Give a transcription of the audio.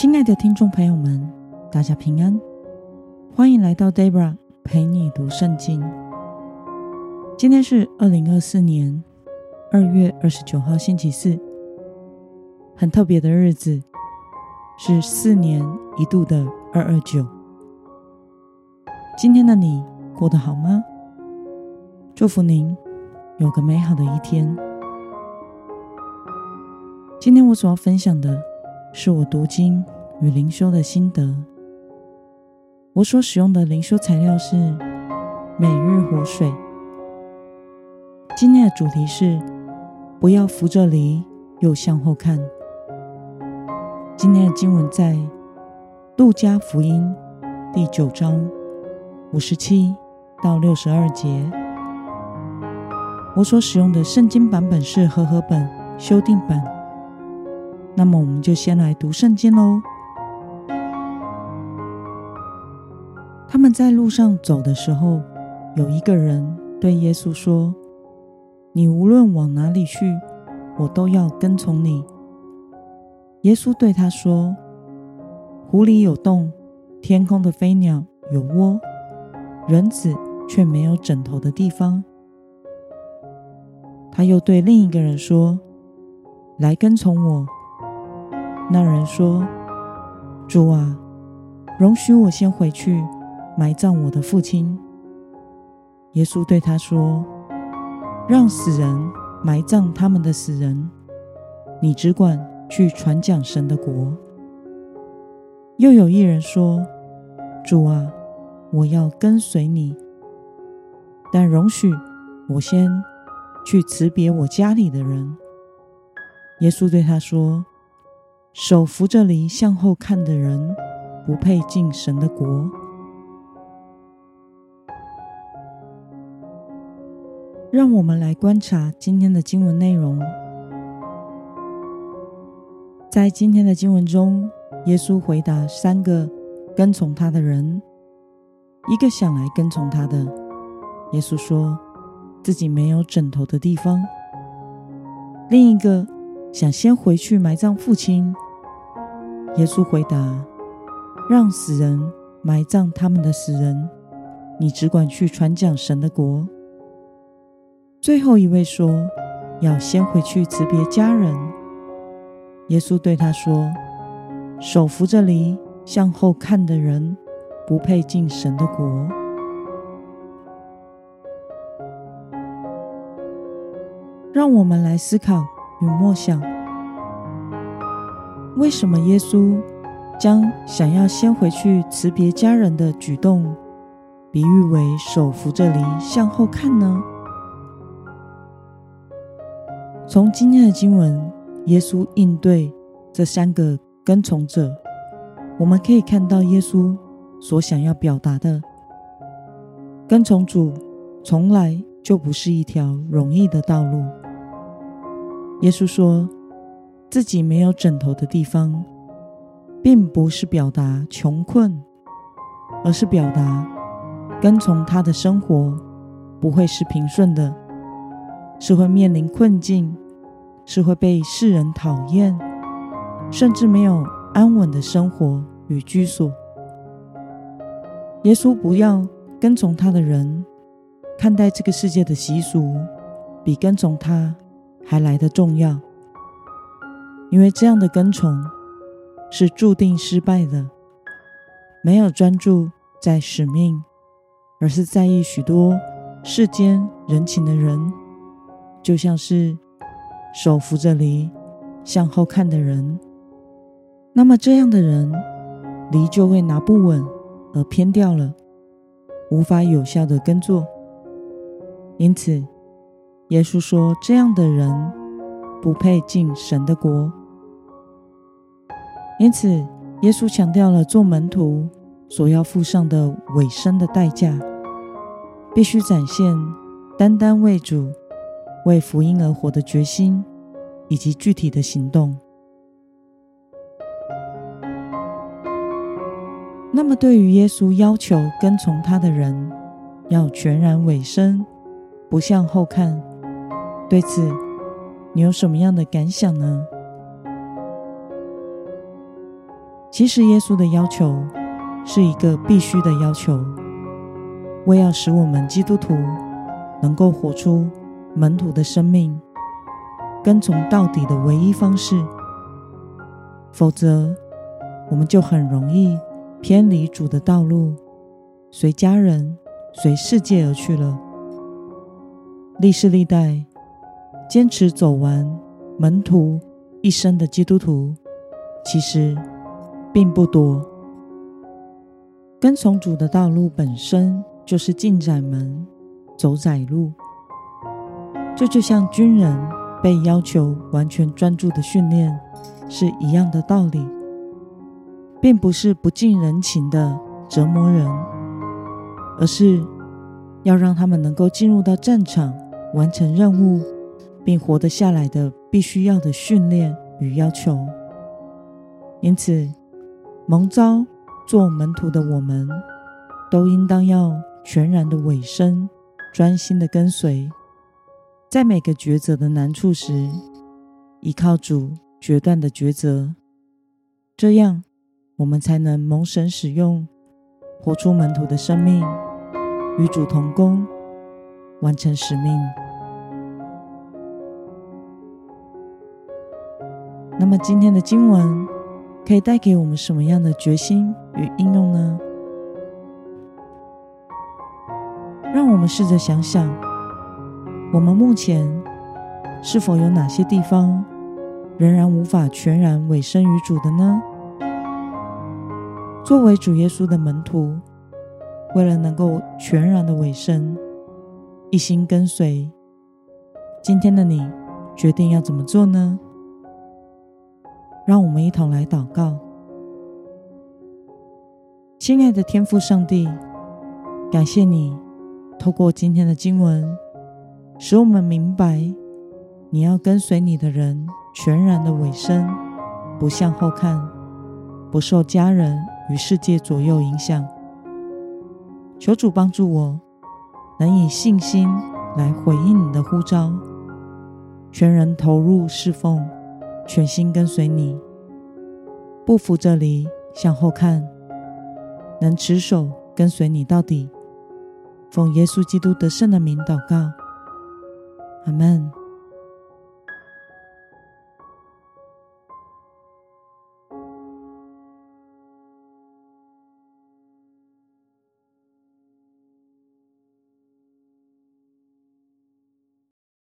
亲爱的听众朋友们，大家平安，欢迎来到 Debra 陪你读圣经。今天是二零二四年二月二十九号，星期四，很特别的日子，是四年一度的二二九。今天的你过得好吗？祝福您有个美好的一天。今天我所要分享的，是我读经与灵修的心得。我所使用的灵修材料是《每日活水》。今天的主题是“不要扶着犁又向后看”。今天的经文在《路加福音》第九章五十七到六十二节。我所使用的圣经版本是和合本修订版。那么，我们就先来读圣经喽。们在路上走的时候，有一个人对耶稣说：“你无论往哪里去，我都要跟从你。”耶稣对他说：“湖里有洞，天空的飞鸟有窝，人子却没有枕头的地方。”他又对另一个人说：“来跟从我。”那人说：“主啊，容许我先回去埋葬我的父亲。”耶稣对他说：“让死人埋葬他们的死人，你只管去传讲神的国。”又有一人说：“主啊，我要跟随你，但容许我先去辞别我家里的人。”耶稣对他说。手扶着犁向后看的人，不配进神的国。让我们来观察今天的经文内容。在今天的经文中，耶稣回答三个跟从他的人：一个想来跟从他的，耶稣说自己没有枕头的地方；另一个想先回去埋葬父亲。耶稣回答：“让死人埋葬他们的死人，你只管去传讲神的国。”最后一位说：“要先回去辞别家人。”耶稣对他说：“手扶着犁向后看的人，不配进神的国。”让我们来思考与默想。为什么耶稣将想要先回去辞别家人的举动，比喻为手扶着犁向后看呢？从今天的经文，耶稣应对这三个跟从者，我们可以看到耶稣所想要表达的：跟从主从来就不是一条容易的道路。耶稣说。自己没有枕头的地方，并不是表达穷困，而是表达跟从他的生活不会是平顺的，是会面临困境，是会被世人讨厌，甚至没有安稳的生活与居所。耶稣不要跟从他的人看待这个世界的习俗，比跟从他还来得重要。因为这样的跟从是注定失败的，没有专注在使命，而是在意许多世间人情的人，就像是手扶着犁向后看的人，那么这样的人，犁就会拿不稳而偏掉了，无法有效的耕作。因此，耶稣说，这样的人不配进神的国。因此，耶稣强调了做门徒所要付上的委身的代价，必须展现单单为主、为福音而活的决心，以及具体的行动。那么，对于耶稣要求跟从他的人要全然委身，不向后看，对此你有什么样的感想呢？其实耶稣的要求是一个必须的要求，为要使我们基督徒能够活出门徒的生命，跟从到底的唯一方式。否则，我们就很容易偏离主的道路，随家人、随世界而去了。历世历代，坚持走完门徒一生的基督徒，其实并不多。跟从主的道路本身就是进窄门，走窄路。这就像军人被要求完全专注的训练。是一样的道理，并不是不近人情的折磨人，而是要让他们能够进入到战场，完成任务，并活得下来的必须要的训练与要求。因此，蒙召做门徒的我们，都应当要全然的委身，专心的跟随，在每个抉择的难处时，依靠主。决断的抉择，这样我们才能蒙神使用，活出门徒的生命，与主同工，完成使命。那么今天的经文可以带给我们什么样的决心与应用呢？让我们试着想想，我们目前是否有哪些地方，仍然无法全然委身于主的呢？作为主耶稣的门徒，为了能够全然的委身，一心跟随，今天的你决定要怎么做呢？让我们一同来祷告。亲爱的天父上帝，感谢你透过今天的经文，使我们明白你要跟随你的人。全然的委身，不向后看，不受家人与世界左右影响。求主帮助我，能以信心来回应你的呼召，全人投入侍奉，全心跟随你，不扶着犁向后看，能持守跟随你到底。奉耶稣基督得胜的名祷告，阿门。